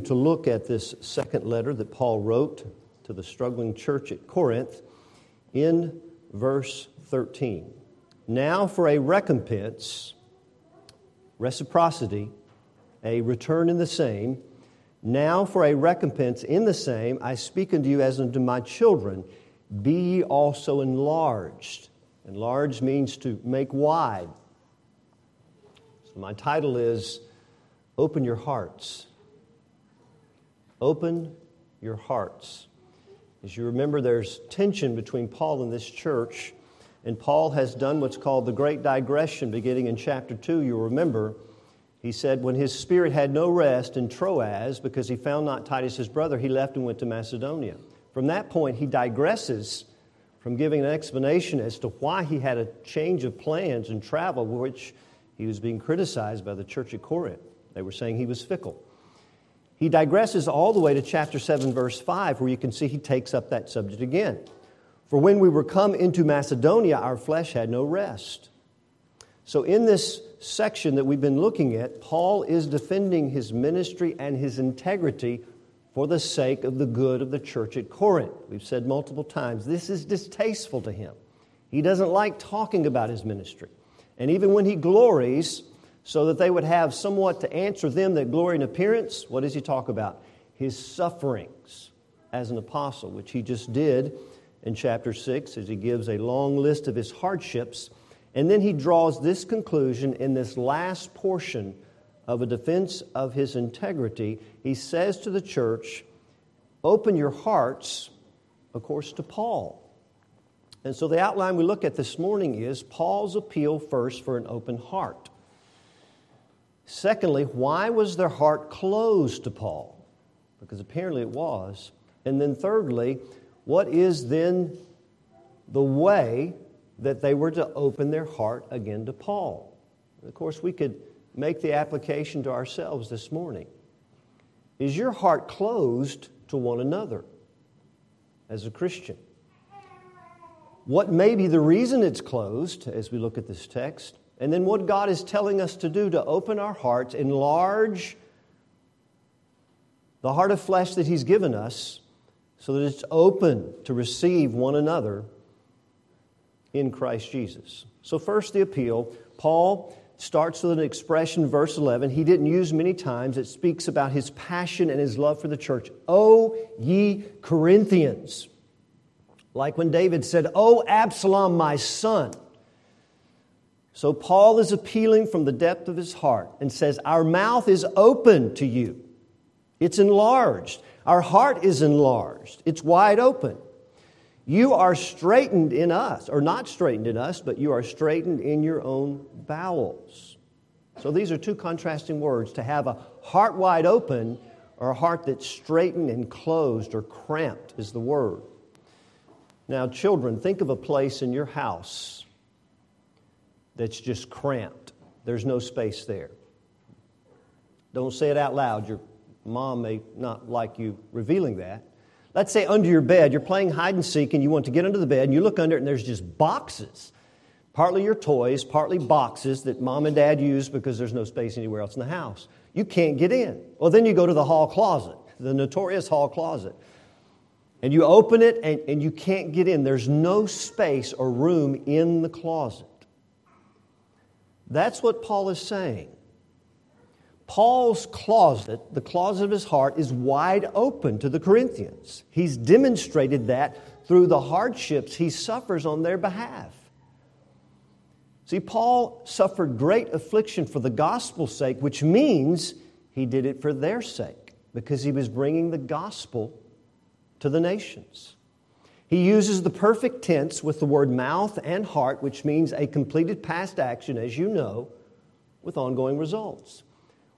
to look at this second letter that Paul wrote to the struggling church at Corinth in verse 13. Now for a recompense, reciprocity, a return in the same. Now for a recompense in the same, I speak unto you as unto my children. Be ye also enlarged. Enlarged means to make wide. So my title is Open Your Hearts. Open your hearts. As you remember, there's tension between Paul and this church, and Paul has done what's called the Great Digression beginning in chapter 2. You'll remember, he said, When his spirit had no rest in Troas because he found not Titus his brother, he left and went to Macedonia. From that point, he digresses from giving an explanation as to why he had a change of plans and travel, which he was being criticized by the church at Corinth. They were saying he was fickle. He digresses all the way to chapter 7, verse 5, where you can see he takes up that subject again. For when we were come into Macedonia, our flesh had no rest. So, in this section that we've been looking at, Paul is defending his ministry and his integrity for the sake of the good of the church at Corinth. We've said multiple times this is distasteful to him. He doesn't like talking about his ministry. And even when he glories, so that they would have somewhat to answer them that glory in appearance. What does he talk about? His sufferings as an apostle, which he just did in chapter 6 as he gives a long list of his hardships. And then he draws this conclusion in this last portion of a defense of his integrity. He says to the church, Open your hearts, of course, to Paul. And so the outline we look at this morning is Paul's appeal first for an open heart. Secondly, why was their heart closed to Paul? Because apparently it was. And then thirdly, what is then the way that they were to open their heart again to Paul? of course, we could make the application to ourselves this morning. Is your heart closed to one another as a Christian? What may be the reason it's closed as we look at this text? And then what God is telling us to do to open our hearts, enlarge the heart of flesh that He's given us so that it's open to receive one another in Christ Jesus. So, first, the appeal. Paul starts with an expression, verse 11, he didn't use many times. It speaks about his passion and his love for the church. O ye Corinthians. Like when David said, O Absalom, my son. So Paul is appealing from the depth of his heart and says, Our mouth is open to you. It's enlarged. Our heart is enlarged. It's wide open. You are straitened in us, or not straitened in us, but you are straitened in your own bowels. So these are two contrasting words to have a heart wide open or a heart that's straitened and closed or cramped is the word. Now, children, think of a place in your house that's just cramped. There's no space there. Don't say it out loud. Your mom may not like you revealing that. Let's say under your bed, you're playing hide and seek and you want to get under the bed and you look under it and there's just boxes. Partly your toys, partly boxes that mom and dad use because there's no space anywhere else in the house. You can't get in. Well, then you go to the hall closet, the notorious hall closet. And you open it and, and you can't get in. There's no space or room in the closet. That's what Paul is saying. Paul's closet, the closet of his heart, is wide open to the Corinthians. He's demonstrated that through the hardships he suffers on their behalf. See, Paul suffered great affliction for the gospel's sake, which means he did it for their sake, because he was bringing the gospel to the nations. He uses the perfect tense with the word mouth and heart, which means a completed past action, as you know, with ongoing results.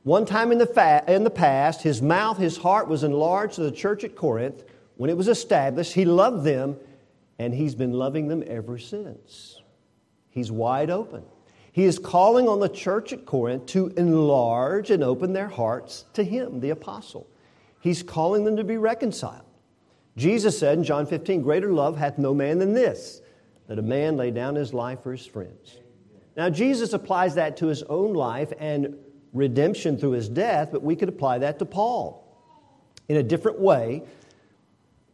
One time in the, fa- in the past, his mouth, his heart was enlarged to the church at Corinth. When it was established, he loved them, and he's been loving them ever since. He's wide open. He is calling on the church at Corinth to enlarge and open their hearts to him, the apostle. He's calling them to be reconciled. Jesus said in John 15, Greater love hath no man than this, that a man lay down his life for his friends. Now, Jesus applies that to his own life and redemption through his death, but we could apply that to Paul. in a different way,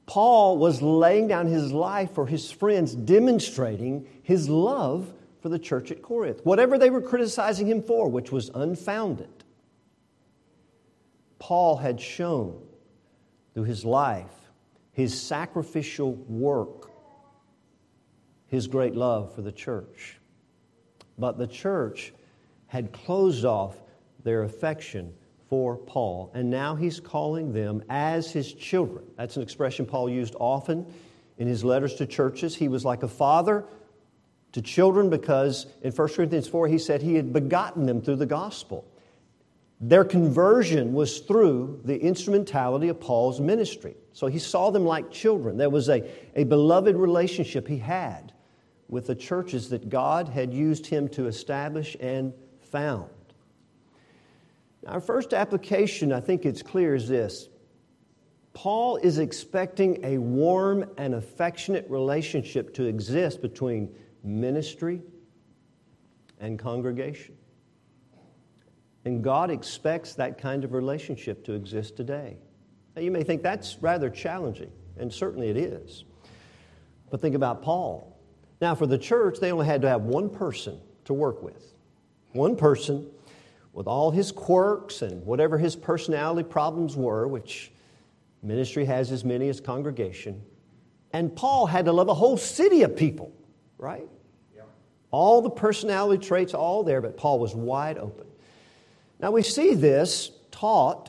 Paul was laying down his life for his friends, demonstrating his love for the church at Corinth. Whatever they were criticizing him for, which was unfounded, Paul had shown through his life, his sacrificial work, his great love for the church. But the church had closed off their affection for Paul, and now he's calling them as his children. That's an expression Paul used often in his letters to churches. He was like a father to children because in 1 Corinthians 4 he said he had begotten them through the gospel. Their conversion was through the instrumentality of Paul's ministry. So he saw them like children. There was a, a beloved relationship he had with the churches that God had used him to establish and found. Our first application, I think it's clear, is this Paul is expecting a warm and affectionate relationship to exist between ministry and congregation. And God expects that kind of relationship to exist today. Now, you may think that's rather challenging, and certainly it is. But think about Paul. Now, for the church, they only had to have one person to work with. One person with all his quirks and whatever his personality problems were, which ministry has as many as congregation. And Paul had to love a whole city of people, right? Yeah. All the personality traits, all there, but Paul was wide open. Now we see this taught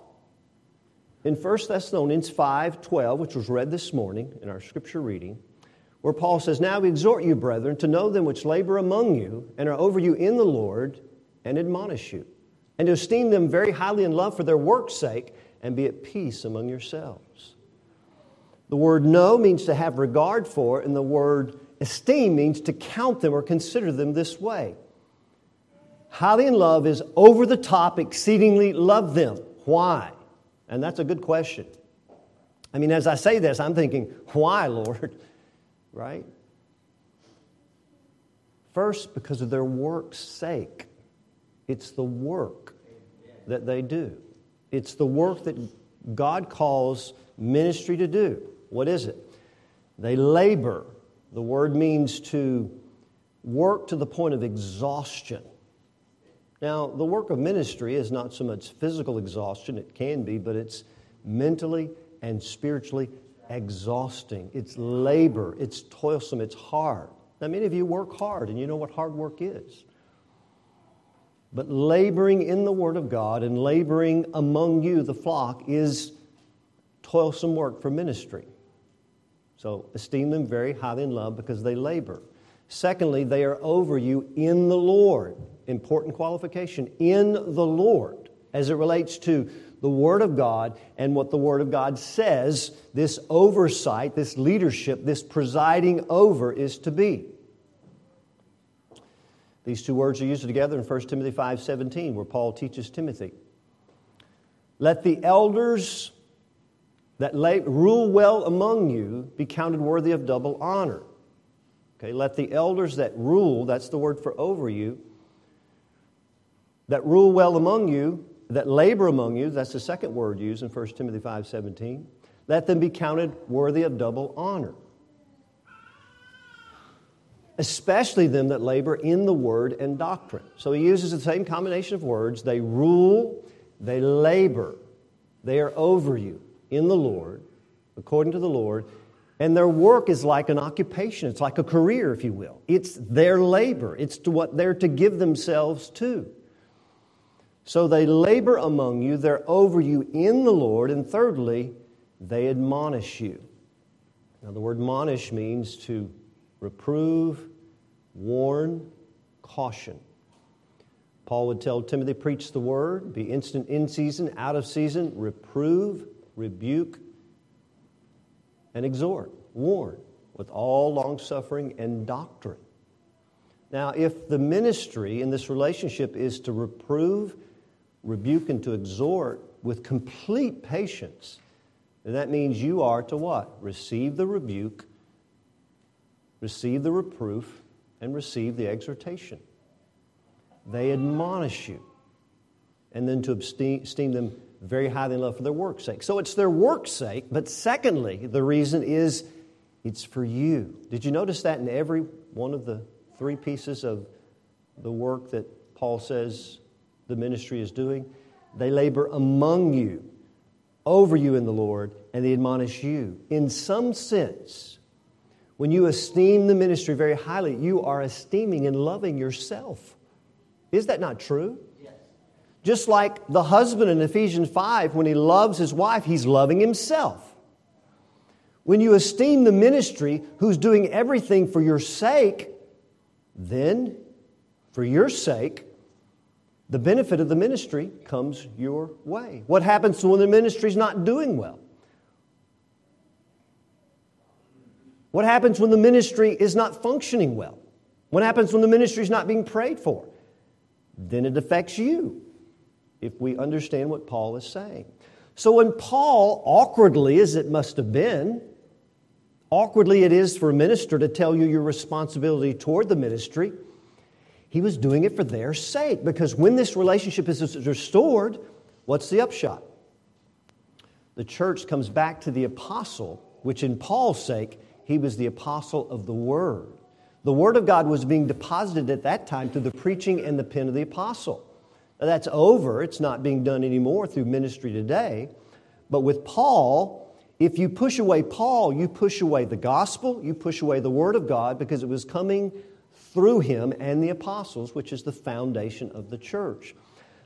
in 1 Thessalonians 5 12, which was read this morning in our scripture reading, where Paul says, Now we exhort you, brethren, to know them which labor among you and are over you in the Lord and admonish you and to esteem them very highly in love for their work's sake, and be at peace among yourselves. The word know means to have regard for, and the word esteem means to count them or consider them this way. Highly in love is over the top, exceedingly love them. Why? And that's a good question. I mean, as I say this, I'm thinking, why, Lord? Right? First, because of their work's sake. It's the work that they do. It's the work that God calls ministry to do. What is it? They labor. The word means to work to the point of exhaustion. Now, the work of ministry is not so much physical exhaustion, it can be, but it's mentally and spiritually exhausting. It's labor, it's toilsome, it's hard. Now, many of you work hard, and you know what hard work is. But laboring in the Word of God and laboring among you, the flock, is toilsome work for ministry. So esteem them very highly in love because they labor. Secondly, they are over you in the Lord. Important qualification in the Lord as it relates to the Word of God and what the Word of God says this oversight, this leadership, this presiding over is to be. These two words are used together in 1 Timothy 5:17 where Paul teaches Timothy. Let the elders that lay, rule well among you be counted worthy of double honor. Okay, let the elders that rule, that's the word for over you, that rule well among you, that labor among you, that's the second word used in 1 Timothy 5:17. Let them be counted worthy of double honor especially them that labor in the word and doctrine. So he uses the same combination of words. They rule, they labor, they are over you in the Lord, according to the Lord, and their work is like an occupation. It's like a career, if you will. It's their labor, it's to what they're to give themselves to. So they labor among you, they're over you in the Lord, and thirdly, they admonish you. Now, the word monish means to reprove, warn, caution. Paul would tell Timothy, preach the word, be instant in season, out of season, reprove, rebuke, and exhort, warn, with all long suffering and doctrine. Now, if the ministry in this relationship is to reprove, rebuke, and to exhort with complete patience, then that means you are to what? Receive the rebuke receive the reproof, and receive the exhortation. They admonish you, and then to esteem them very highly in love for their work's sake. So it's their work's sake, but secondly, the reason is it's for you. Did you notice that in every one of the three pieces of the work that Paul says the ministry is doing? They labor among you, over you in the Lord, and they admonish you. In some sense, when you esteem the ministry very highly, you are esteeming and loving yourself. Is that not true? Yes. Just like the husband in Ephesians 5, when he loves his wife, he's loving himself. When you esteem the ministry who's doing everything for your sake, then, for your sake, the benefit of the ministry comes your way. What happens when the ministry's not doing well? What happens when the ministry is not functioning well? What happens when the ministry is not being prayed for? Then it affects you if we understand what Paul is saying. So when Paul, awkwardly as it must have been, awkwardly it is for a minister to tell you your responsibility toward the ministry, he was doing it for their sake because when this relationship is restored, what's the upshot? The church comes back to the apostle, which in Paul's sake he was the apostle of the Word. The Word of God was being deposited at that time through the preaching and the pen of the apostle. Now, that's over. It's not being done anymore through ministry today. But with Paul, if you push away Paul, you push away the gospel, you push away the Word of God because it was coming through him and the apostles, which is the foundation of the church.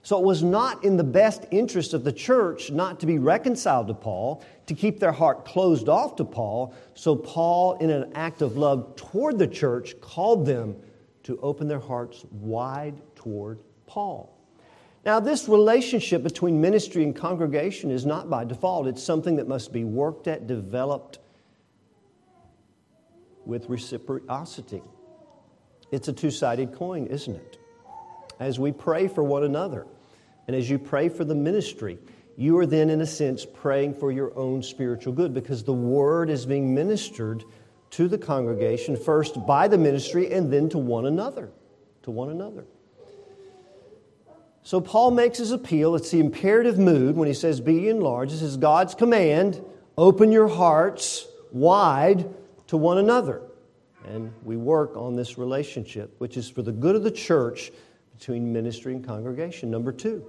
So it was not in the best interest of the church not to be reconciled to Paul, to keep their heart closed off to Paul. So Paul, in an act of love toward the church, called them to open their hearts wide toward Paul. Now, this relationship between ministry and congregation is not by default, it's something that must be worked at, developed with reciprocity. It's a two sided coin, isn't it? as we pray for one another and as you pray for the ministry, you are then, in a sense, praying for your own spiritual good because the word is being ministered to the congregation first by the ministry and then to one another. To one another. So Paul makes his appeal. It's the imperative mood when he says, Be enlarged. This is God's command open your hearts wide to one another. And we work on this relationship, which is for the good of the church between ministry and congregation. Number two,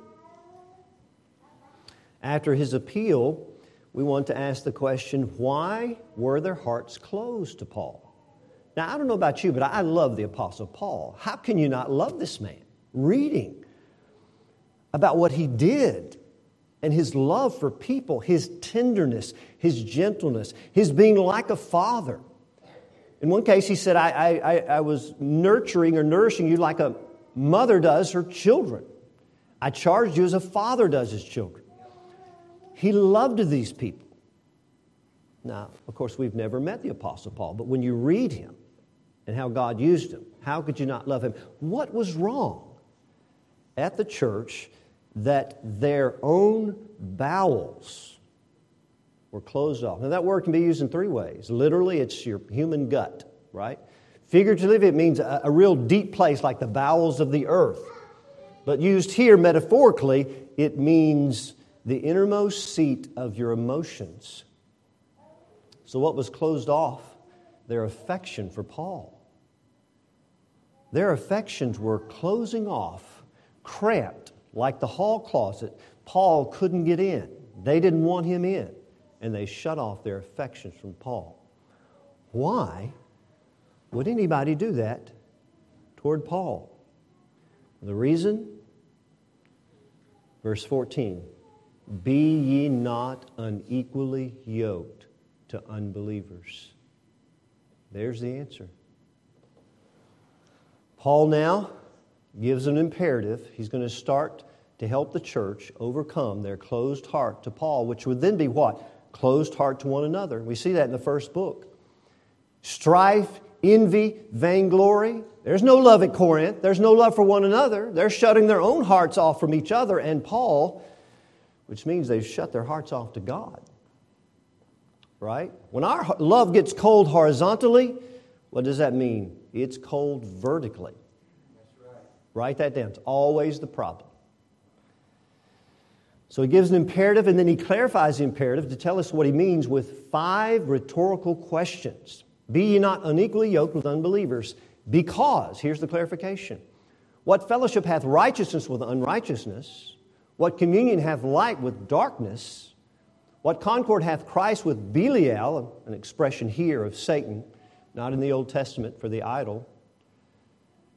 after his appeal, we want to ask the question why were their hearts closed to Paul? Now, I don't know about you, but I love the Apostle Paul. How can you not love this man? Reading about what he did and his love for people, his tenderness, his gentleness, his being like a father. In one case, he said, I, I, I was nurturing or nourishing you like a mother does her children. I charged you as a father does his children. He loved these people. Now, of course, we've never met the Apostle Paul, but when you read him and how God used him, how could you not love him? What was wrong at the church that their own bowels were closed off? Now, that word can be used in three ways. Literally, it's your human gut, right? Figuratively, it means a, a real deep place like the bowels of the earth. But used here metaphorically, it means the innermost seat of your emotions. So, what was closed off? Their affection for Paul. Their affections were closing off, cramped, like the hall closet. Paul couldn't get in. They didn't want him in, and they shut off their affections from Paul. Why? Would anybody do that toward Paul? The reason? Verse 14 Be ye not unequally yoked to unbelievers. There's the answer. Paul now gives an imperative. He's going to start to help the church overcome their closed heart to Paul, which would then be what? Closed heart to one another. We see that in the first book. Strife, envy, vainglory. There's no love at Corinth. There's no love for one another. They're shutting their own hearts off from each other and Paul, which means they've shut their hearts off to God. Right? When our love gets cold horizontally, what does that mean? It's cold vertically. Right. Write that down. It's always the problem. So he gives an imperative and then he clarifies the imperative to tell us what he means with five rhetorical questions. Be ye not unequally yoked with unbelievers, because, here's the clarification what fellowship hath righteousness with unrighteousness? What communion hath light with darkness? What concord hath Christ with Belial, an expression here of Satan, not in the Old Testament for the idol?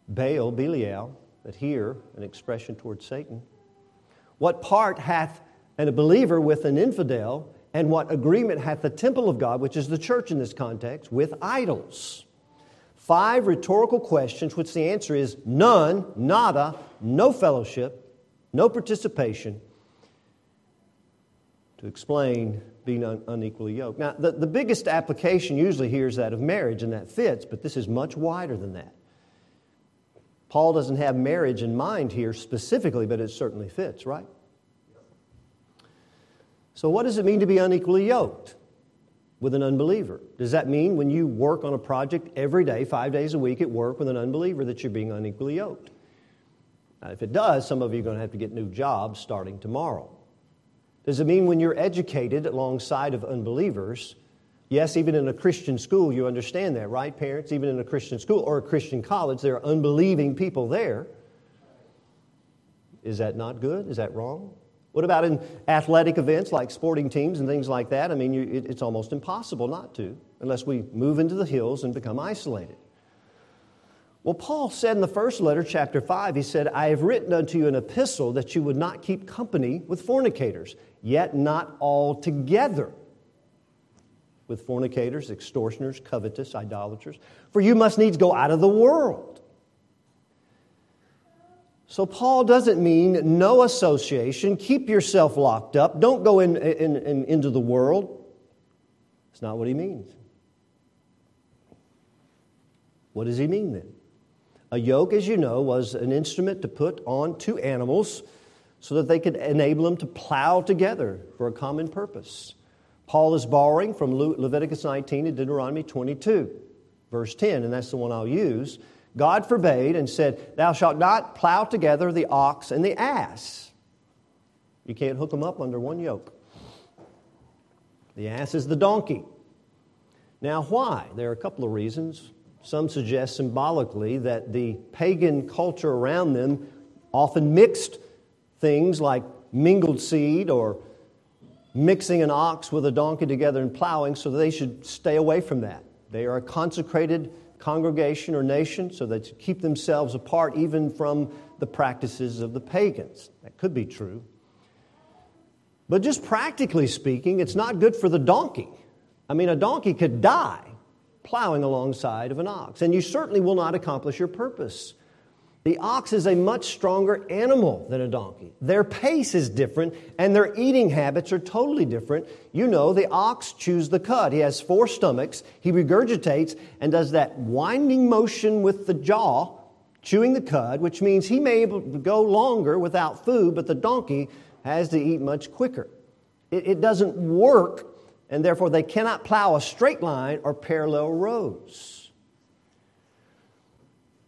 Baal, Belial, but here an expression towards Satan. What part hath a believer with an infidel, and what agreement hath the temple of God, which is the church in this context, with idols? Five rhetorical questions, which the answer is none, nada, no fellowship, no participation, to explain being un- unequally yoked. Now, the, the biggest application usually here is that of marriage, and that fits, but this is much wider than that. Paul doesn't have marriage in mind here specifically, but it certainly fits, right? So, what does it mean to be unequally yoked with an unbeliever? Does that mean when you work on a project every day, five days a week at work with an unbeliever, that you're being unequally yoked? Now, if it does, some of you are going to have to get new jobs starting tomorrow. Does it mean when you're educated alongside of unbelievers? Yes, even in a Christian school, you understand that, right, parents? Even in a Christian school or a Christian college, there are unbelieving people there. Is that not good? Is that wrong? What about in athletic events like sporting teams and things like that? I mean, you, it, it's almost impossible not to, unless we move into the hills and become isolated. Well, Paul said in the first letter, chapter 5, he said, I have written unto you an epistle that you would not keep company with fornicators, yet not altogether with fornicators, extortioners, covetous, idolaters, for you must needs go out of the world. So, Paul doesn't mean no association, keep yourself locked up, don't go in, in, in, into the world. It's not what he means. What does he mean then? A yoke, as you know, was an instrument to put on two animals so that they could enable them to plow together for a common purpose. Paul is borrowing from Leviticus 19 and Deuteronomy 22, verse 10, and that's the one I'll use. God forbade and said, Thou shalt not plow together the ox and the ass. You can't hook them up under one yoke. The ass is the donkey. Now, why? There are a couple of reasons. Some suggest symbolically that the pagan culture around them often mixed things like mingled seed or mixing an ox with a donkey together and plowing, so they should stay away from that. They are a consecrated congregation or nation, so they keep themselves apart even from the practices of the pagans. That could be true. But just practically speaking, it's not good for the donkey. I mean, a donkey could die plowing alongside of an ox, and you certainly will not accomplish your purpose. The ox is a much stronger animal than a donkey. Their pace is different, and their eating habits are totally different. You know, the ox chews the cud. He has four stomachs. He regurgitates and does that winding motion with the jaw, chewing the cud, which means he may go longer without food, but the donkey has to eat much quicker. It, it doesn't work and therefore they cannot plow a straight line or parallel rows.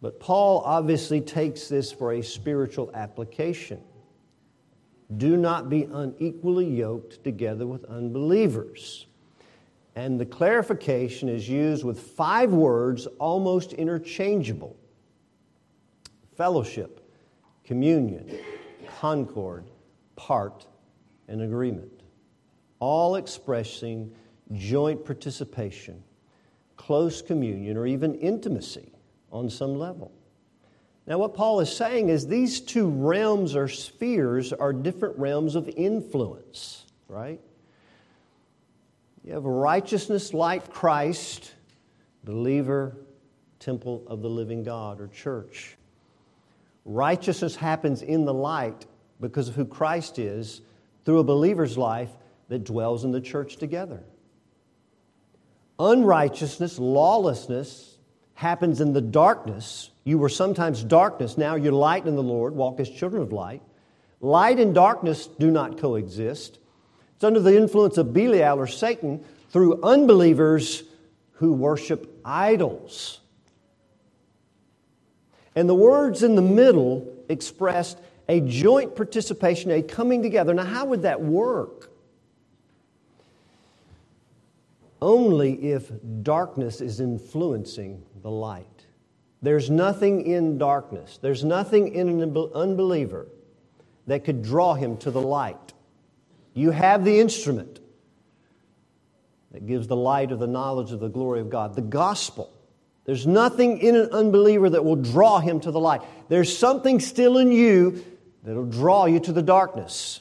But Paul obviously takes this for a spiritual application. Do not be unequally yoked together with unbelievers. And the clarification is used with five words almost interchangeable fellowship, communion, concord, part, and agreement all expressing joint participation, close communion, or even intimacy on some level. Now, what Paul is saying is these two realms or spheres are different realms of influence, right? You have righteousness like Christ, believer, temple of the living God, or church. Righteousness happens in the light because of who Christ is through a believer's life that dwells in the church together. Unrighteousness, lawlessness happens in the darkness. You were sometimes darkness, now you're light in the Lord, walk as children of light. Light and darkness do not coexist. It's under the influence of Belial or Satan through unbelievers who worship idols. And the words in the middle expressed a joint participation, a coming together. Now, how would that work? Only if darkness is influencing the light. There's nothing in darkness, there's nothing in an unbeliever that could draw him to the light. You have the instrument that gives the light of the knowledge of the glory of God, the gospel. There's nothing in an unbeliever that will draw him to the light. There's something still in you that'll draw you to the darkness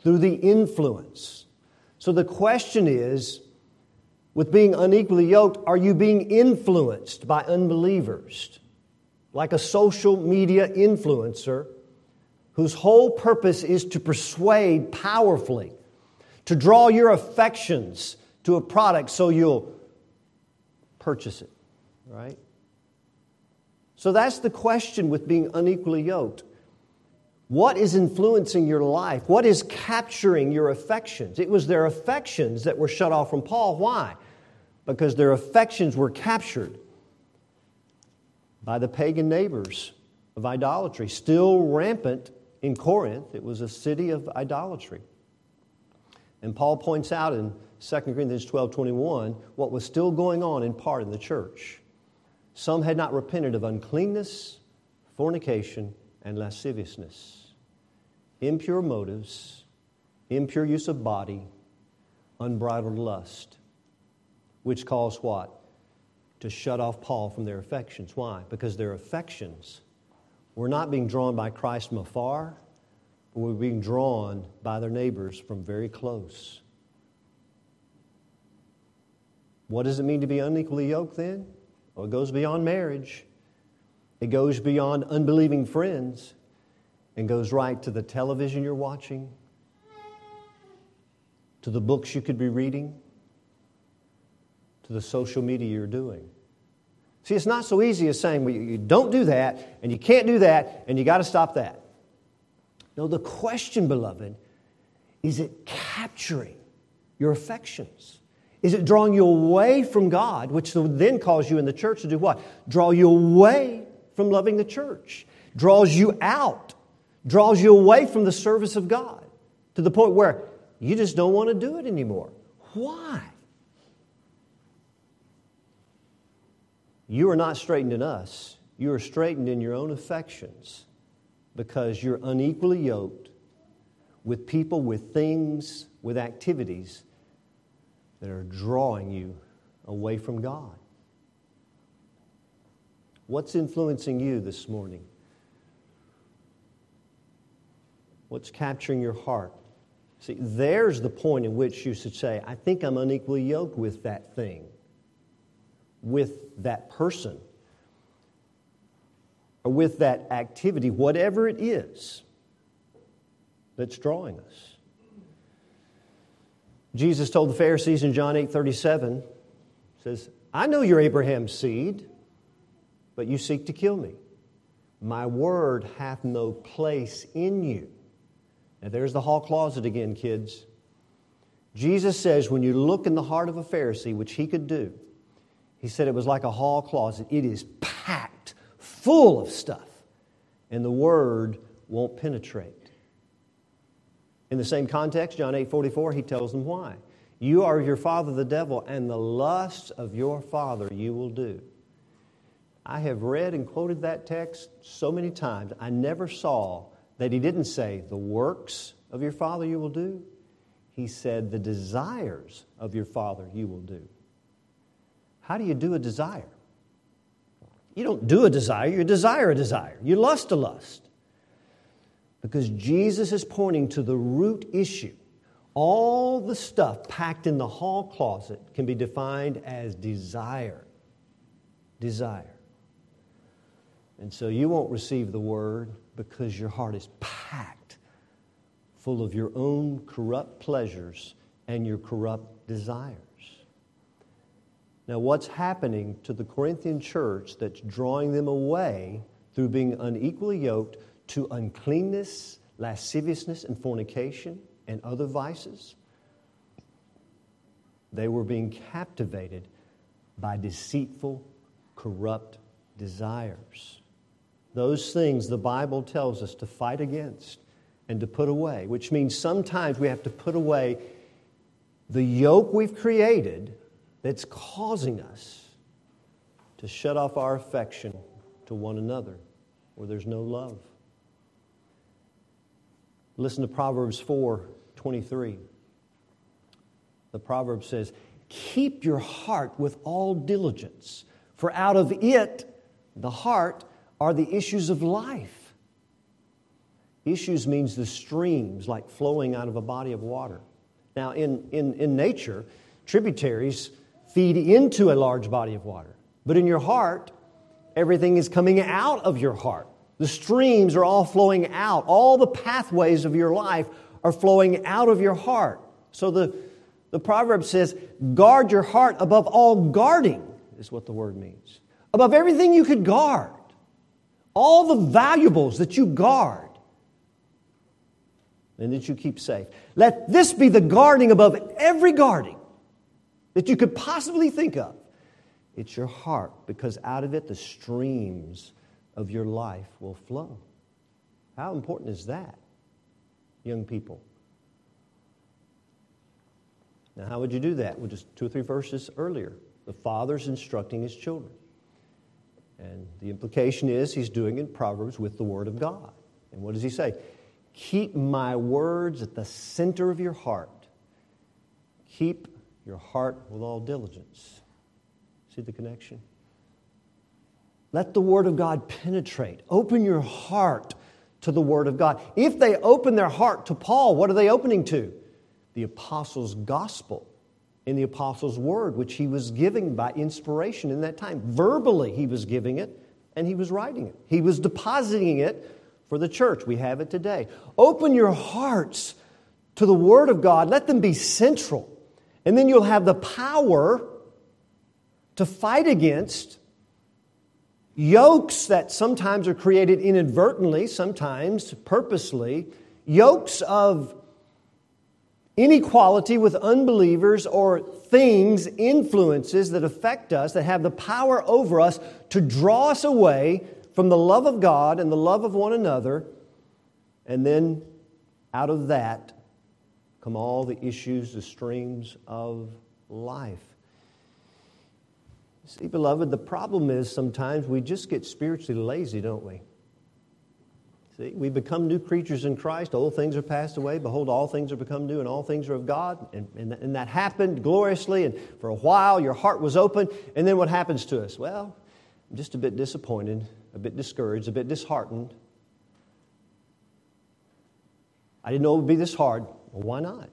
through the influence. So the question is with being unequally yoked, are you being influenced by unbelievers? Like a social media influencer whose whole purpose is to persuade powerfully, to draw your affections to a product so you'll purchase it, right? So that's the question with being unequally yoked. What is influencing your life? What is capturing your affections? It was their affections that were shut off from Paul. Why? Because their affections were captured by the pagan neighbors of idolatry, still rampant in Corinth. It was a city of idolatry. And Paul points out in 2 Corinthians 12 21 what was still going on in part in the church. Some had not repented of uncleanness, fornication, and lasciviousness, impure motives, impure use of body, unbridled lust, which caused what? To shut off Paul from their affections. Why? Because their affections were not being drawn by Christ from afar, but were being drawn by their neighbors from very close. What does it mean to be unequally yoked then? Well, it goes beyond marriage. It goes beyond unbelieving friends and goes right to the television you're watching, to the books you could be reading, to the social media you're doing. See, it's not so easy as saying, well, you don't do that, and you can't do that, and you got to stop that. No, the question, beloved, is it capturing your affections? Is it drawing you away from God, which then cause you in the church to do what? Draw you away from loving the church, draws you out, draws you away from the service of God to the point where you just don't want to do it anymore. Why? You are not straitened in us, you are straitened in your own affections because you're unequally yoked with people, with things, with activities that are drawing you away from God. What's influencing you this morning? What's capturing your heart? See, there's the point in which you should say, I think I'm unequally yoked with that thing, with that person, or with that activity, whatever it is that's drawing us. Jesus told the Pharisees in John 8 37, says, I know you're Abraham's seed but you seek to kill me. My word hath no place in you. Now, there's the hall closet again, kids. Jesus says, when you look in the heart of a Pharisee, which he could do, he said it was like a hall closet. It is packed full of stuff, and the word won't penetrate. In the same context, John 8 44, he tells them why. You are your father, the devil, and the lusts of your father you will do. I have read and quoted that text so many times. I never saw that he didn't say, The works of your Father you will do. He said, The desires of your Father you will do. How do you do a desire? You don't do a desire, you desire a desire. You lust a lust. Because Jesus is pointing to the root issue. All the stuff packed in the hall closet can be defined as desire. Desire. And so you won't receive the word because your heart is packed full of your own corrupt pleasures and your corrupt desires. Now, what's happening to the Corinthian church that's drawing them away through being unequally yoked to uncleanness, lasciviousness, and fornication and other vices? They were being captivated by deceitful, corrupt desires. those things the Bible tells us to fight against and to put away, which means sometimes we have to put away the yoke we've created that's causing us to shut off our affection to one another where there's no love. Listen to Proverbs 4 23. The proverb says, Keep your heart with all diligence, for out of it, the heart, are the issues of life. Issues means the streams, like flowing out of a body of water. Now, in, in, in nature, tributaries feed into a large body of water. But in your heart, everything is coming out of your heart. The streams are all flowing out. All the pathways of your life are flowing out of your heart. So the, the proverb says, guard your heart above all guarding, is what the word means. Above everything you could guard. All the valuables that you guard and that you keep safe. Let this be the guarding above every guarding that you could possibly think of. It's your heart, because out of it the streams of your life will flow. How important is that, young people? Now, how would you do that? Well, just two or three verses earlier. The father's instructing his children. And the implication is he's doing it in Proverbs with the Word of God. And what does he say? Keep my words at the center of your heart. Keep your heart with all diligence. See the connection? Let the Word of God penetrate. Open your heart to the Word of God. If they open their heart to Paul, what are they opening to? The Apostles' gospel in the Apostles' word, which he was giving by inspiration in that time. Verbally, he was giving it and he was writing it. He was depositing it for the church. We have it today. Open your hearts to the Word of God, let them be central. And then you'll have the power to fight against yokes that sometimes are created inadvertently, sometimes purposely, yokes of inequality with unbelievers or things, influences that affect us, that have the power over us to draw us away from the love of God and the love of one another. And then out of that come all the issues, the streams of life. See, beloved, the problem is sometimes we just get spiritually lazy, don't we? See, we become new creatures in Christ. Old things are passed away. Behold, all things are become new, and all things are of God. And, and, and that happened gloriously. And for a while, your heart was open. And then what happens to us? Well, I'm just a bit disappointed, a bit discouraged, a bit disheartened. I didn't know it would be this hard. Well, why not?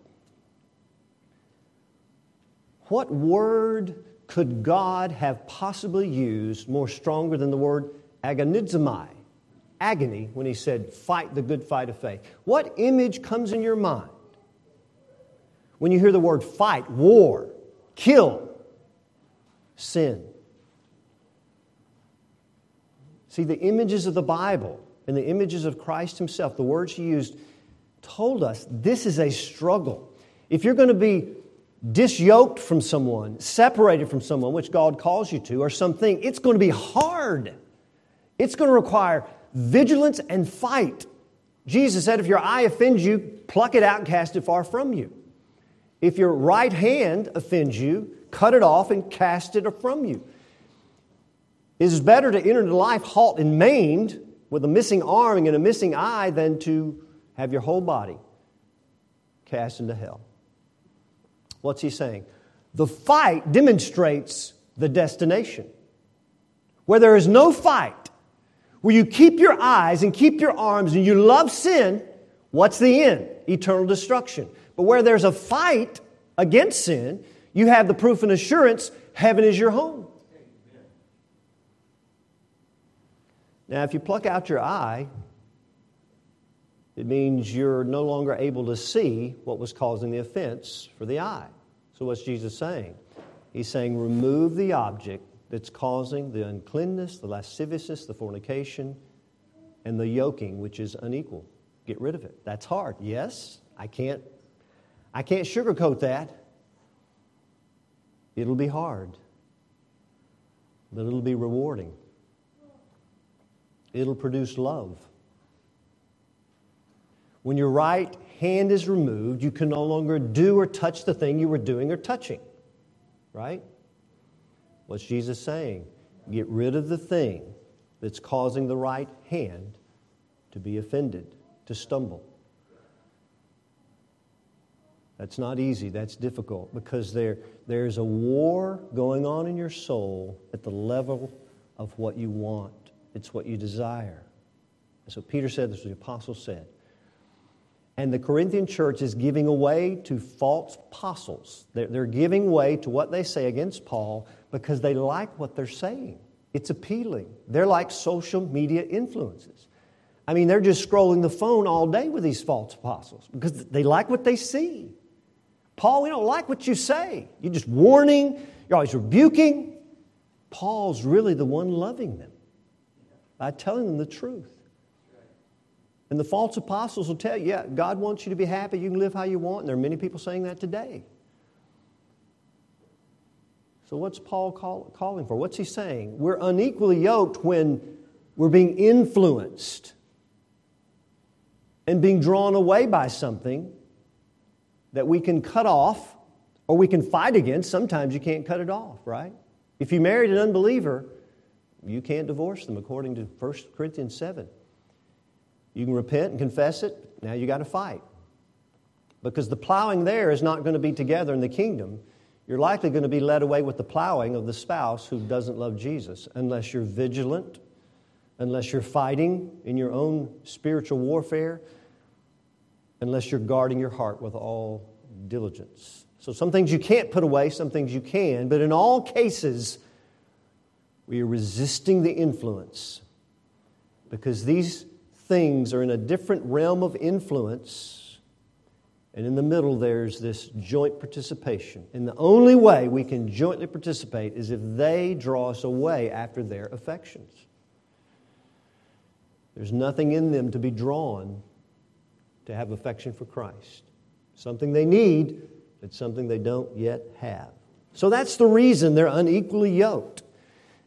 What word could God have possibly used more stronger than the word agonizomai, agony, when he said, fight the good fight of faith? What image comes in your mind when you hear the word fight, war, kill, sin? See, the images of the Bible and the images of Christ himself, the words he used, told us this is a struggle. If you're going to be disyoked from someone, separated from someone, which God calls you to, or something, it's going to be hard. It's going to require vigilance and fight. Jesus said, if your eye offends you, pluck it out and cast it far from you. If your right hand offends you, cut it off and cast it from you. It is better to enter into life halt and maimed with a missing arm and a missing eye than to have your whole body cast into hell. What's he saying? The fight demonstrates the destination. Where there is no fight, where you keep your eyes and keep your arms and you love sin, what's the end? Eternal destruction. But where there's a fight against sin, you have the proof and assurance heaven is your home. Now, if you pluck out your eye, it means you're no longer able to see what was causing the offense for the eye. So, what's Jesus saying? He's saying, remove the object that's causing the uncleanness, the lasciviousness, the fornication, and the yoking, which is unequal. Get rid of it. That's hard. Yes, I can't, I can't sugarcoat that. It'll be hard, but it'll be rewarding. it'll produce love. When your right hand is removed, you can no longer do or touch the thing you were doing or touching. Right? What's Jesus saying? Get rid of the thing that's causing the right hand to be offended, to stumble. That's not easy, that's difficult because there, there's a war going on in your soul at the level of what you want, it's what you desire. So Peter said, this what the apostle said. And the Corinthian church is giving away to false apostles. They're, giving way to what they say against Paul because they like what they're saying. It's appealing. They're like social media influences. I mean, they're just scrolling the phone all day with these false apostles because they like what they see. Paul, we don't like what you say. You're just warning, you're always rebuking. Paul's really the one loving them by telling them the truth. And the false apostles will tell you, yeah, God wants you to be happy, you can live how you want, and there are many people saying that today. So, what's Paul call, calling for? What's he saying? We're unequally yoked when we're being influenced and being drawn away by something that we can cut off or we can fight against. Sometimes you can't cut it off, right? If you married an unbeliever, you can't divorce them according to 1 Corinthians 7. You can repent and confess it. Now you got to fight. Because the plowing there is not going to be together in the kingdom. You're likely going to be led away with the plowing of the spouse who doesn't love Jesus unless you're vigilant, unless you're fighting in your own spiritual warfare, unless you're guarding your heart with all diligence. So, some things you can't put away, some things you can, but in all cases, we are resisting the influence because these things are in a different realm of influence. And in the middle, there's this joint participation. And the only way we can jointly participate is if they draw us away after their affections. There's nothing in them to be drawn to have affection for Christ. Something they need, but something they don't yet have. So that's the reason they're unequally yoked.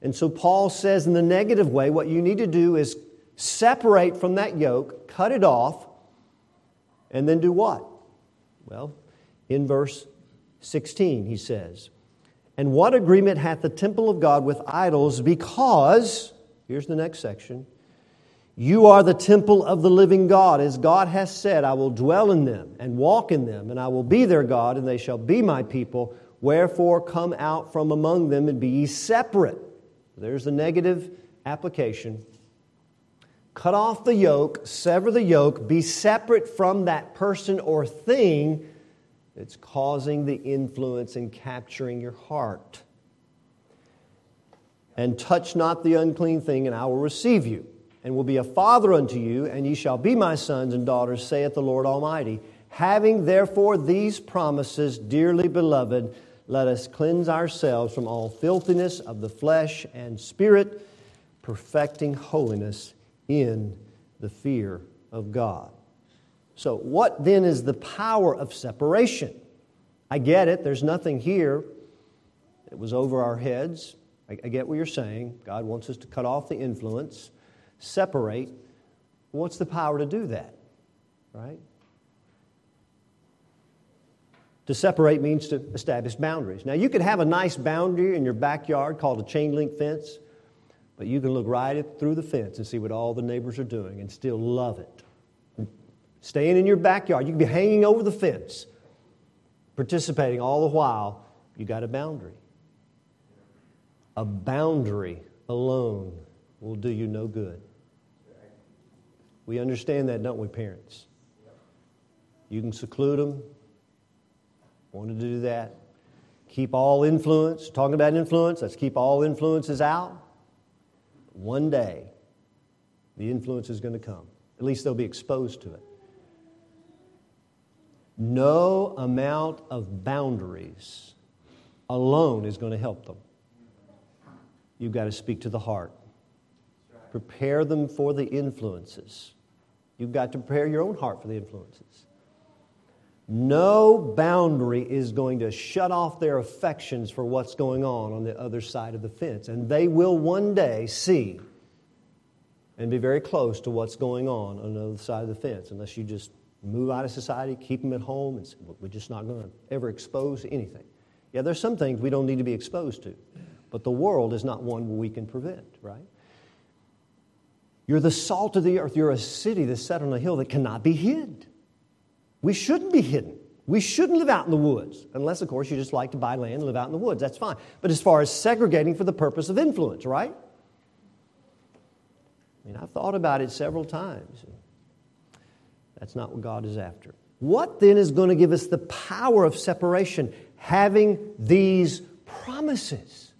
And so Paul says in the negative way, what you need to do is separate from that yoke, cut it off, and then do what? Well, in verse 16, he says, And what agreement hath the temple of God with idols? Because, here's the next section, you are the temple of the living God. As God has said, I will dwell in them and walk in them, and I will be their God, and they shall be my people. Wherefore, come out from among them and be ye separate. There's the negative application. Cut off the yoke, sever the yoke, be separate from that person or thing that's causing the influence and capturing your heart. And touch not the unclean thing, and I will receive you, and will be a father unto you, and ye shall be my sons and daughters, saith the Lord Almighty. Having therefore these promises, dearly beloved, let us cleanse ourselves from all filthiness of the flesh and spirit, perfecting holiness in the fear of God. So, what then is the power of separation? I get it, there's nothing here It was over our heads. I, I get what you're saying. God wants us to cut off the influence, separate. What's the power to do that? Right? To separate means to establish boundaries. Now, you could have a nice boundary in your backyard called a chain link fence. But you can look right through the fence and see what all the neighbors are doing and still love it. Staying in your backyard, you can be hanging over the fence, participating all the while. You got a boundary. A boundary alone will do you no good. We understand that, don't we, parents? You can seclude them. Wanted to do that. Keep all influence. Talking about influence, let's keep all influences out one day, the influence is going to come. At least they'll be exposed to it. No amount of boundaries alone is going to help them. You've got to speak to the heart. Prepare them for the influences. You've got to prepare your own heart for the influences. No boundary is going to shut off their affections for what's going on on the other side of the fence. And they will one day see and be very close to what's going on on the other side of the fence unless you just move out of society, keep them at home, and say, we're just not going to ever expose anything. Yeah, there's some things we don't need to be exposed to, but the world is not one we can prevent, right? You're the salt of the earth. You're a city that's set on a hill that cannot be hid. We shouldn't be hidden. We shouldn't live out in the woods, unless, of course, you just like to buy land and live out in the woods. That's fine. But as far as segregating for the purpose of influence, right? I mean, I've thought about it several times. That's not what God is after. What then is going to give us the power of separation? Having these promises.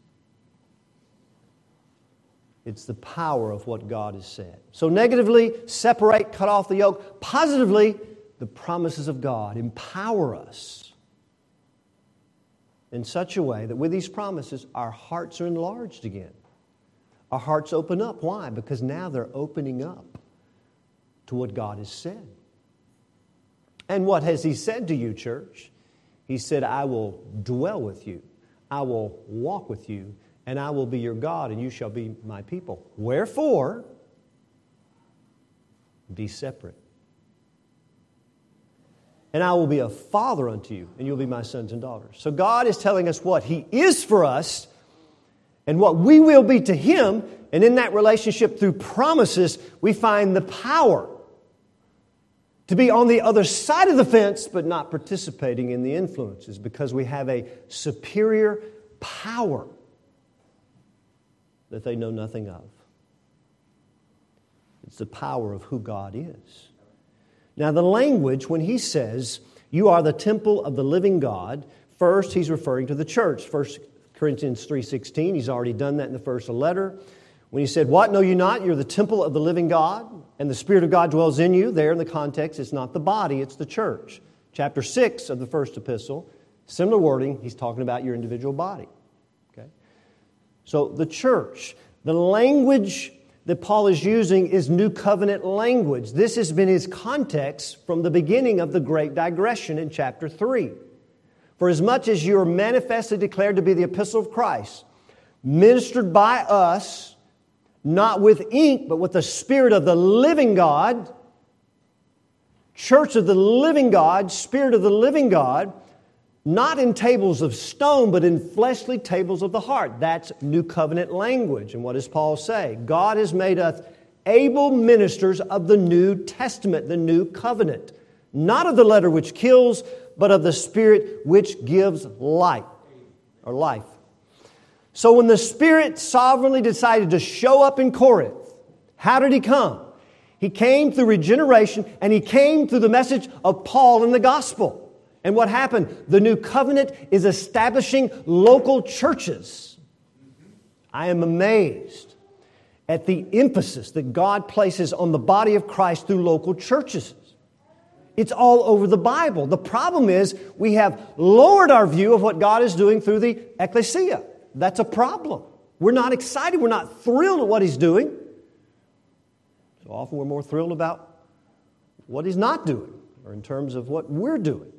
It's the power of what God has said. So, negatively, separate, cut off the yoke. Positively, the promises of God empower us in such a way that with these promises, our hearts are enlarged again. Our hearts open up. Why? Because now they're opening up to what God has said. And what has He said to you, church? He said, I will dwell with you, I will walk with you, and I will be your God, and you shall be my people. Wherefore, be separate. And I will be a father unto you, and you'll be my sons and daughters. So God is telling us what He is for us and what we will be to Him. And in that relationship, through promises, we find the power to be on the other side of the fence, but not participating in the influences because we have a superior power that they know nothing of. It's the power of who God is. Now, the language, when he says, You are the temple of the living God, first he's referring to the church. 1 Corinthians 3.16, he's already done that in the first letter. When he said, What? Know you not? You're the temple of the living God, and the Spirit of God dwells in you. There in the context, it's not the body, it's the church. Chapter 6 of the first epistle, similar wording, he's talking about your individual body. Okay? So the church, the language that Paul is using is New Covenant language. This has been his context from the beginning of the great digression in chapter 3. For as much as you are manifestly declared to be the epistle of Christ, ministered by us, not with ink, but with the Spirit of the living God, church of the living God, Spirit of the living God, not in tables of stone, but in fleshly tables of the heart. That's New Covenant language. And what does Paul say? God has made us able ministers of the New Testament, the New Covenant, not of the letter which kills, but of the Spirit which gives life or life. So when the Spirit sovereignly decided to show up in Corinth, how did He come? He came through regeneration and He came through the message of Paul in the gospel. And what happened? The new covenant is establishing local churches. I am amazed at the emphasis that God places on the body of Christ through local churches. It's all over the Bible. The problem is we have lowered our view of what God is doing through the ecclesia. That's a problem. We're not excited. We're not thrilled at what He's doing. So often we're more thrilled about what He's not doing or in terms of what we're doing.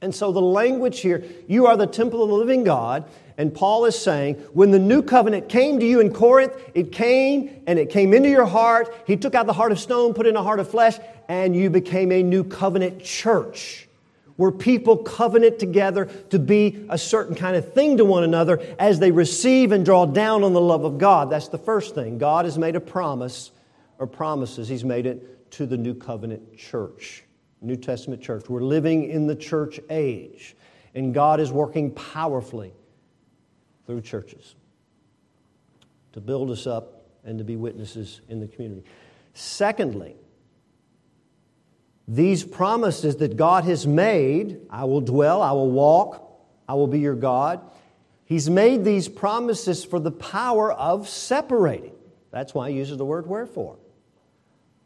And so the language here, you are the temple of the living God. And Paul is saying, when the new covenant came to you in Corinth, it came and it came into your heart. He took out the heart of stone, put in a heart of flesh, and you became a new covenant church where people covenant together to be a certain kind of thing to one another as they receive and draw down on the love of God. That's the first thing. God has made a promise or promises, He's made it to the new covenant church. New Testament church. We're living in the church age, and God is working powerfully through churches to build us up and to be witnesses in the community. Secondly, these promises that God has made I will dwell, I will walk, I will be your God. He's made these promises for the power of separating. That's why he uses the word wherefore.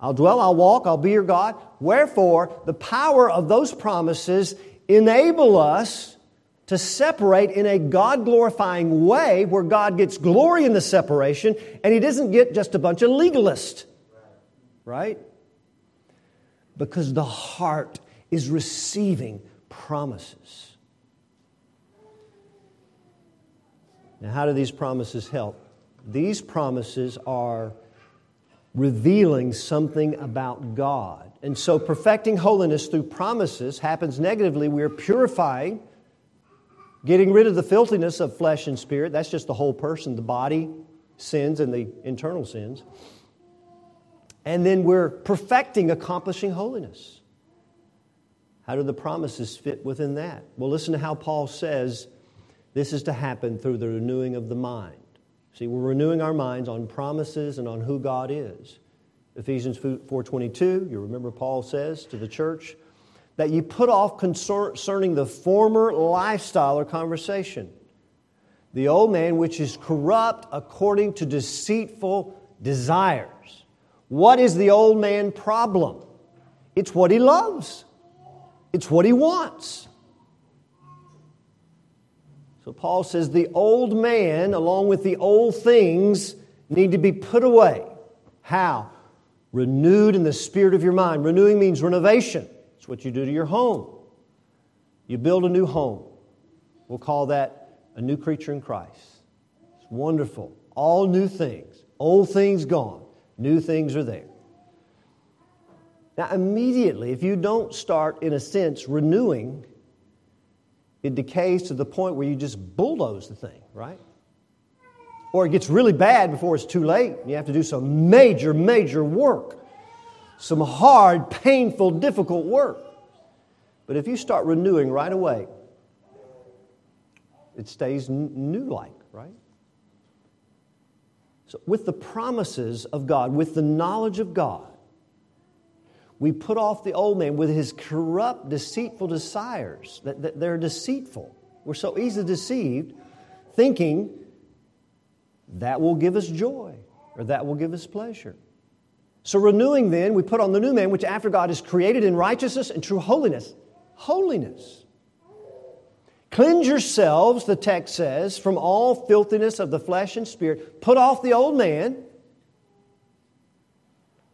I'll dwell, I'll walk, I'll be your God. Wherefore, the power of those promises enable us to separate in a God glorifying way where God gets glory in the separation and He doesn't get just a bunch of legalists. Right? Because the heart is receiving promises. Now, how do these promises help? These promises are revealing something about God. And so, perfecting holiness through promises happens negatively. We are purifying, getting rid of the filthiness of flesh and spirit. That's just the whole person, the body sins and the internal sins. And then we're perfecting, accomplishing holiness. How do the promises fit within that? Well, listen to how Paul says this is to happen through the renewing of the mind. See, we're renewing our minds on promises and on who God is. Ephesians 4:22, you remember Paul says to the church that you put off concerning the former lifestyle or conversation. The old man which is corrupt according to deceitful desires. What is the old man problem? It's what he loves. It's what he wants. So Paul says the old man, along with the old things, need to be put away. How? Renewed in the spirit of your mind. Renewing means renovation. It's what you do to your home. You build a new home. We'll call that a new creature in Christ. It's wonderful. All new things. Old things gone. New things are there. Now, immediately, if you don't start, in a sense, renewing, it decays to the point where you just bulldoze the thing, right? Or it gets really bad before it's too late. You have to do some major, major work. Some hard, painful, difficult work. But if you start renewing right away, it stays new like, right? So, with the promises of God, with the knowledge of God, we put off the old man with his corrupt, deceitful desires. That, they're deceitful. We're so easily deceived, thinking that will give us joy or that will give us pleasure. So, renewing then, we put on the new man, which after God is created in righteousness and true holiness. Holiness. Cleanse yourselves, the text says, from all filthiness of the flesh and spirit. Put off the old man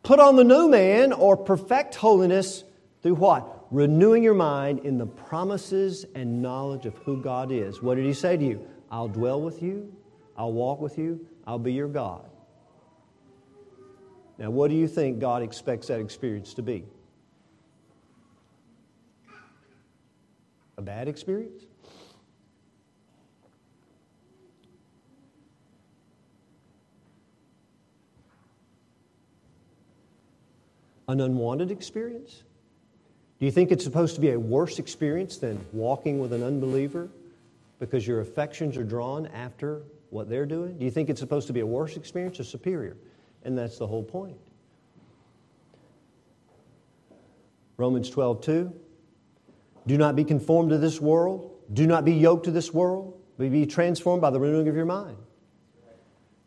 Put on the new man or perfect holiness through what? Renewing your mind in the promises and knowledge of who God is. What did he say to you? I'll dwell with you, I'll walk with you, I'll be your God. Now, what do you think God expects that experience to be? A bad experience? An unwanted experience? Do you think it's supposed to be a worse experience than walking with an unbeliever because your affections are drawn after what they're doing? Do you think it's supposed to be a worse experience or superior? And that's the whole point. Romans 12, 2. Do not be conformed to this world. Do not be yoked to this world, but be transformed by the renewing of your mind.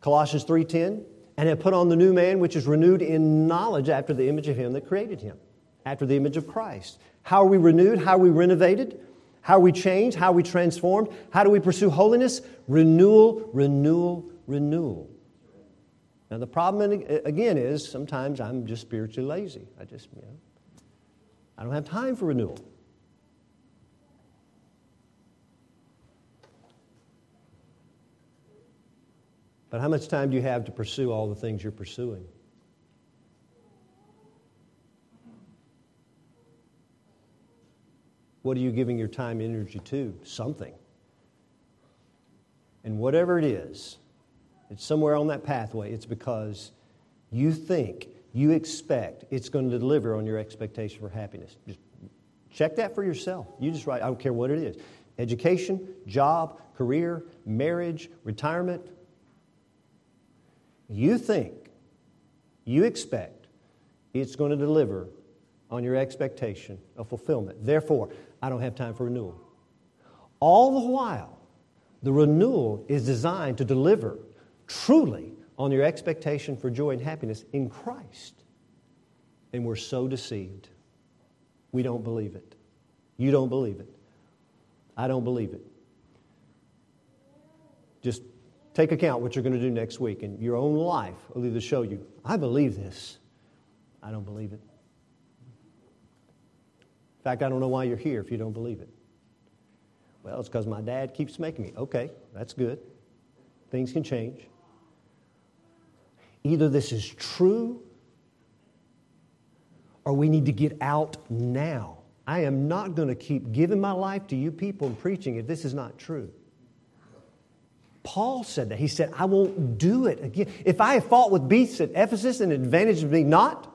Colossians 3:10 and have put on the new man, which is renewed in knowledge after the image of him that created him, after the image of Christ. How are we renewed? How are we renovated? How are we changed? How are we transformed? How do we pursue holiness? Renewal, renewal, renewal. Now, the problem, again, is sometimes I'm just spiritually lazy. I just, you know, I don't have time for renewal. But how much time do you have to pursue all the things you're pursuing? What are you giving your time and energy to? Something. And whatever it is, it's somewhere on that pathway. It's because you think, you expect it's going to deliver on your expectation for happiness. Just check that for yourself. You just write, I don't care what it is education, job, career, marriage, retirement, you think, you expect it's going to deliver on your expectation of fulfillment. Therefore, I don't have time for renewal. All the while, the renewal is designed to deliver truly on your expectation for joy and happiness in Christ. And we're so deceived. We don't believe it. You don't believe it. I don't believe it. Just take account what you're going to do next week, and your own life will either show you, I believe this, I don't believe it. In fact, I don't know why you're here if you don't believe it. Well, it's because my dad keeps making me. Okay, that's good. Things can change. Either this is true or we need to get out now. I am not going to keep giving my life to you people and preaching if this is not true. Paul said that. He said, I won't do it again. If I have fought with beasts at Ephesus and advantage of me not,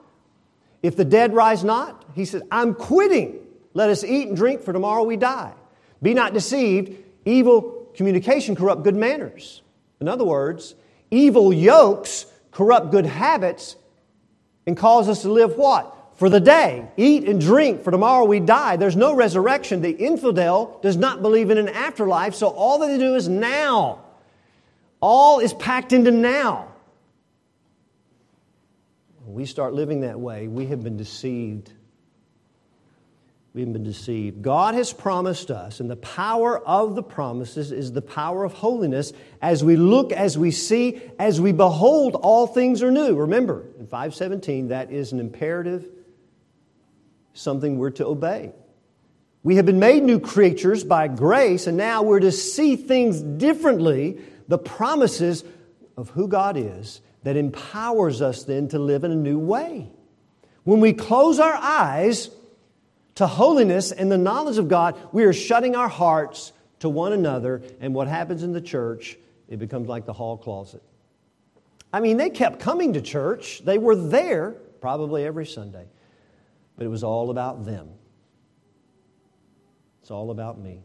if the dead rise not, he said, I'm quitting. Let us eat and drink, for tomorrow we die. Be not deceived. Evil communication corrupt good manners. In other words, evil yokes corrupt good habits and cause us to live what? For the day. Eat and drink, for tomorrow we die. There's no resurrection. The infidel does not believe in an afterlife, so all that they do is now. All is packed into now. When we start living that way, we have been deceived. We've been deceived. God has promised us, and the power of the promises is the power of holiness as we look, as we see, as we behold, all things are new. Remember, in 517, that is an imperative, something we're to obey. We have been made new creatures by grace, and now we're to see things differently the promises of who God is that empowers us then to live in a new way. When we close our eyes to holiness and the knowledge of God, we are shutting our hearts to one another, and what happens in the church, it becomes like the hall closet. I mean, they kept coming to church, they were there probably every Sunday, but it was all about them. It's all about me.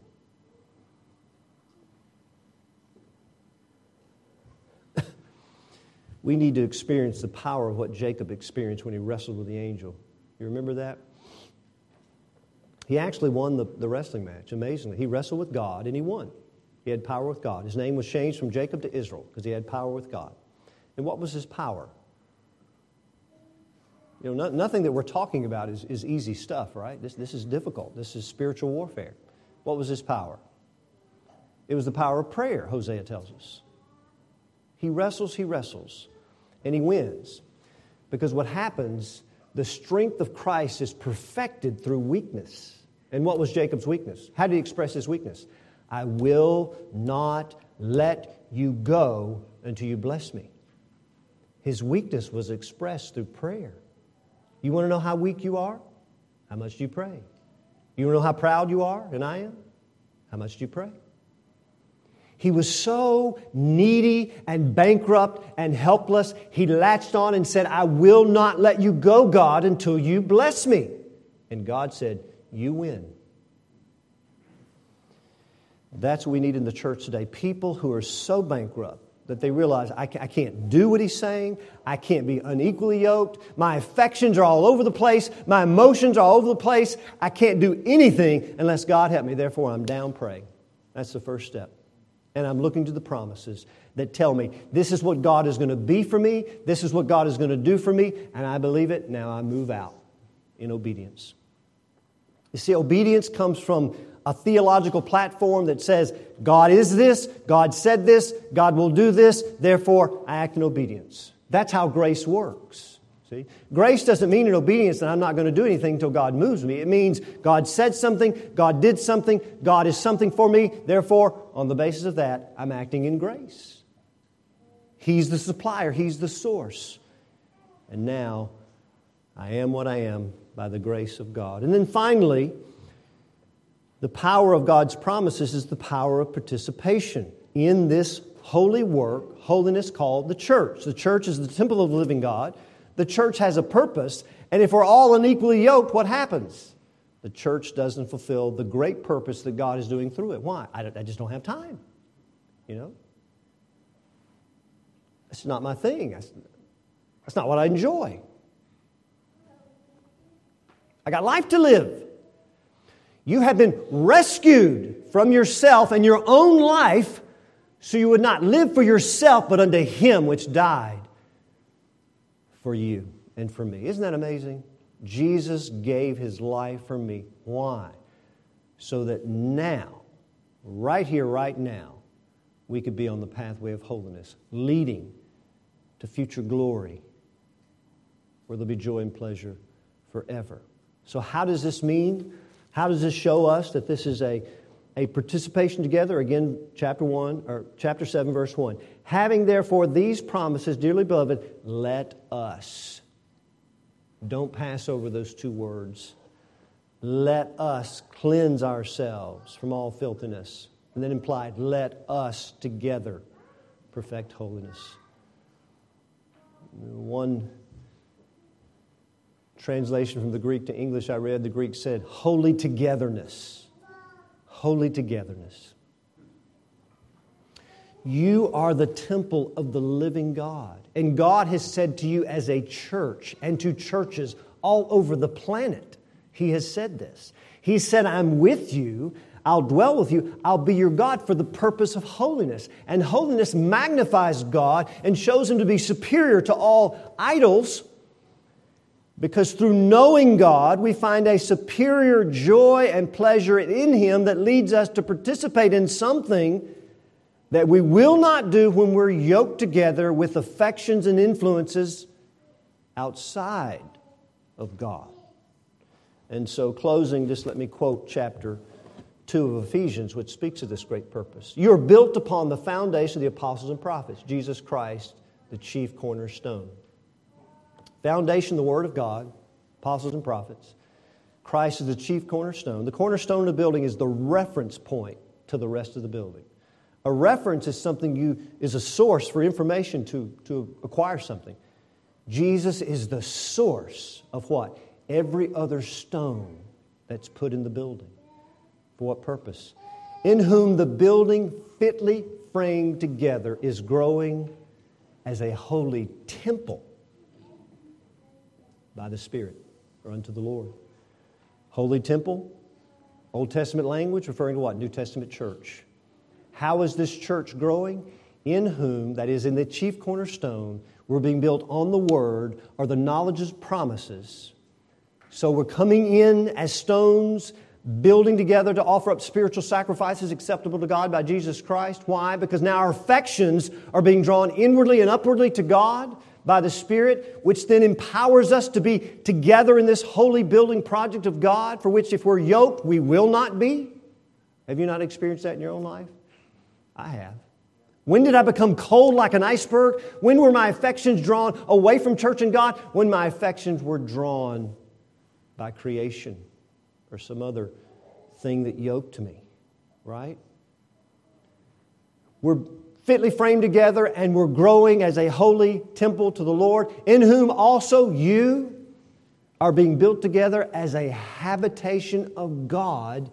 We need to experience the power of what Jacob experienced when he wrestled with the angel. You remember that? He actually won the, the wrestling match, amazingly. He wrestled with God and he won. He had power with God. His name was changed from Jacob to Israel because he had power with God. And what was his power? You know, no, nothing that we're talking about is, is easy stuff, right? This, this is difficult. This is spiritual warfare. What was his power? It was the power of prayer, Hosea tells us. He wrestles, he wrestles and he wins. Because what happens, the strength of Christ is perfected through weakness. And what was Jacob's weakness? How did he express his weakness? I will not let you go until you bless me. His weakness was expressed through prayer. You want to know how weak you are? How much do you pray? You want to know how proud you are, and I am? How much do you pray? He was so needy and bankrupt and helpless, he latched on and said, I will not let you go, God, until you bless me. And God said, You win. That's what we need in the church today. People who are so bankrupt that they realize I can't do what he's saying. I can't be unequally yoked. My affections are all over the place. My emotions are all over the place. I can't do anything unless God help me. Therefore, I'm down praying. That's the first step and I'm looking to the promises that tell me this is what God is going to be for me, this is what God is going to do for me, and I believe it. Now I move out in obedience. You see, obedience comes from a theological platform that says, God is this, God said this, God will do this, therefore I act in obedience. That's how grace works. See? Grace doesn't mean in obedience that I'm not going to do anything until God moves me. It means God said something, God did something, God is something for me. Therefore, on the basis of that, I'm acting in grace. He's the supplier, He's the source. And now, I am what I am by the grace of God. And then finally, the power of God's promises is the power of participation in this holy work, holiness called the church. The church is the temple of the living God. The church has a purpose, and if we're all unequally yoked, what happens? The church doesn't fulfill the great purpose that God is doing through it. Why? I, I just don't have time. You know? It's not my thing. That's, that's not what I enjoy. I got life to live. You have been rescued from yourself and your own life so you would not live for yourself, but unto Him which died for you and for me. Isn't that amazing? Jesus gave his life for me. Why? So that now, right here, right now, we could be on the pathway of holiness, leading to future glory, where there'll be joy and pleasure forever. So, how does this mean? How does this show us that this is a a participation together, again, chapter 1, or chapter 7, verse 1. Having therefore these promises, dearly beloved, let us. Don't pass over those two words. Let us cleanse ourselves from all filthiness. And then implied, let us together perfect holiness. One translation from the Greek to English I read, the Greek said, holy togetherness. Holy togetherness. You are the temple of the living God. And God has said to you as a church and to churches all over the planet, He has said this. He said, I'm with you. I'll dwell with you. I'll be your God for the purpose of holiness. And holiness magnifies God and shows Him to be superior to all idols because through knowing God, we find a superior joy and pleasure in Him that leads us to participate in something that we will not do when we're yoked together with affections and influences outside of God. And so, closing, just let me quote chapter 2 of Ephesians, which speaks of this great purpose. You're built upon the foundation of the apostles and prophets, Jesus Christ, the chief cornerstone. Foundation, the Word of God, apostles and prophets. Christ is the chief cornerstone. The cornerstone of the building is the reference point to the rest of the building. A reference is something you is a source for information to, to acquire something. Jesus is the source of what? Every other stone that's put in the building. For what purpose? In whom the building fitly framed together is growing as a holy temple by the Spirit or unto the Lord. Holy temple, Old Testament language referring to what? New Testament church. How is this church growing? In whom, that is, in the chief cornerstone, we're being built on the Word or the knowledge's promises. So we're coming in as stones, building together to offer up spiritual sacrifices acceptable to God by Jesus Christ. Why? Because now our affections are being drawn inwardly and upwardly to God by the Spirit, which then empowers us to be together in this holy building project of God, for which if we're yoked, we will not be. Have you not experienced that in your own life? I have. When did I become cold like an iceberg? When were my affections drawn away from church and God? When my affections were drawn by creation or some other thing that yoked me, right? We're fitly framed together, and we're growing as a holy temple to the Lord, in whom also you are being built together as a habitation of God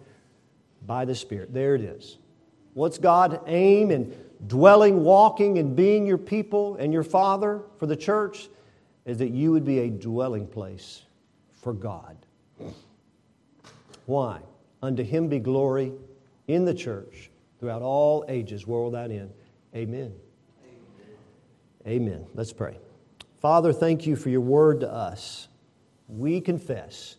by the Spirit. There it is. What's God aim in dwelling, walking, and being your people and your Father for the church? Is that you would be a dwelling place for God. Why? Unto him be glory in the church throughout all ages, world without end. Amen. Amen. Let's pray. Father, thank you for your word to us. We confess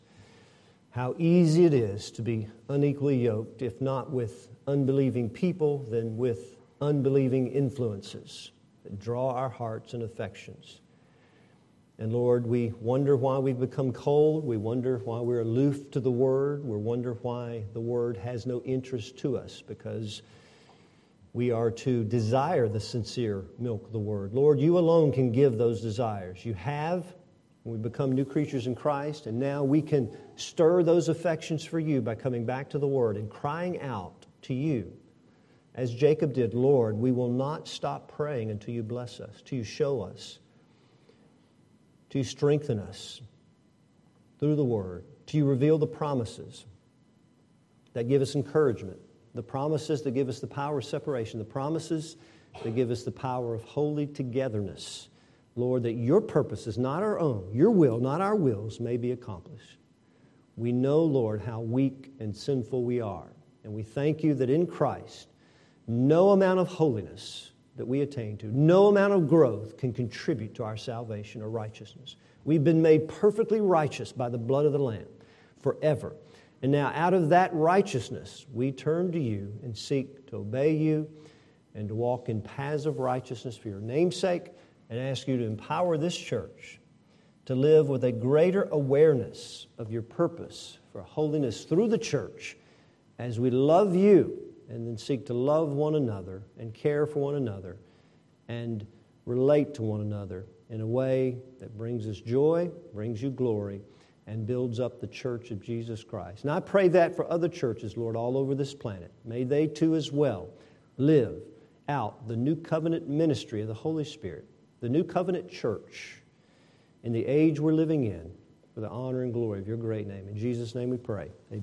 how easy it is to be unequally yoked, if not with unbelieving people, than with unbelieving influences that draw our hearts and affections. And Lord, we wonder why we've become cold. We wonder why we're aloof to the Word. We wonder why the Word has no interest to us because we are to desire the sincere milk of the Word. Lord, you alone can give those desires. You have. We become new creatures in Christ, and now we can stir those affections for you by coming back to the Word and crying out to you, as Jacob did, Lord, we will not stop praying until you bless us, till you show us, you strengthen us through the Word, till you reveal the promises that give us encouragement the promises that give us the power of separation, the promises that give us the power of holy togetherness. Lord, that your purposes, not our own, your will, not our wills, may be accomplished. We know, Lord, how weak and sinful we are. And we thank you that in Christ, no amount of holiness that we attain to, no amount of growth can contribute to our salvation or righteousness. We've been made perfectly righteous by the blood of the Lamb forever. And now, out of that righteousness, we turn to you and seek to obey you and to walk in paths of righteousness for your namesake and ask you to empower this church to live with a greater awareness of your purpose for holiness through the church as we love you and then seek to love one another and care for one another and relate to one another in a way that brings us joy, brings you glory, and builds up the church of Jesus Christ. And I pray that for other churches, Lord, all over this planet. May they too as well live out the new covenant ministry of the Holy Spirit, the new covenant church in the age we're living in for the honor and glory of your great name. In Jesus' name we pray. Amen.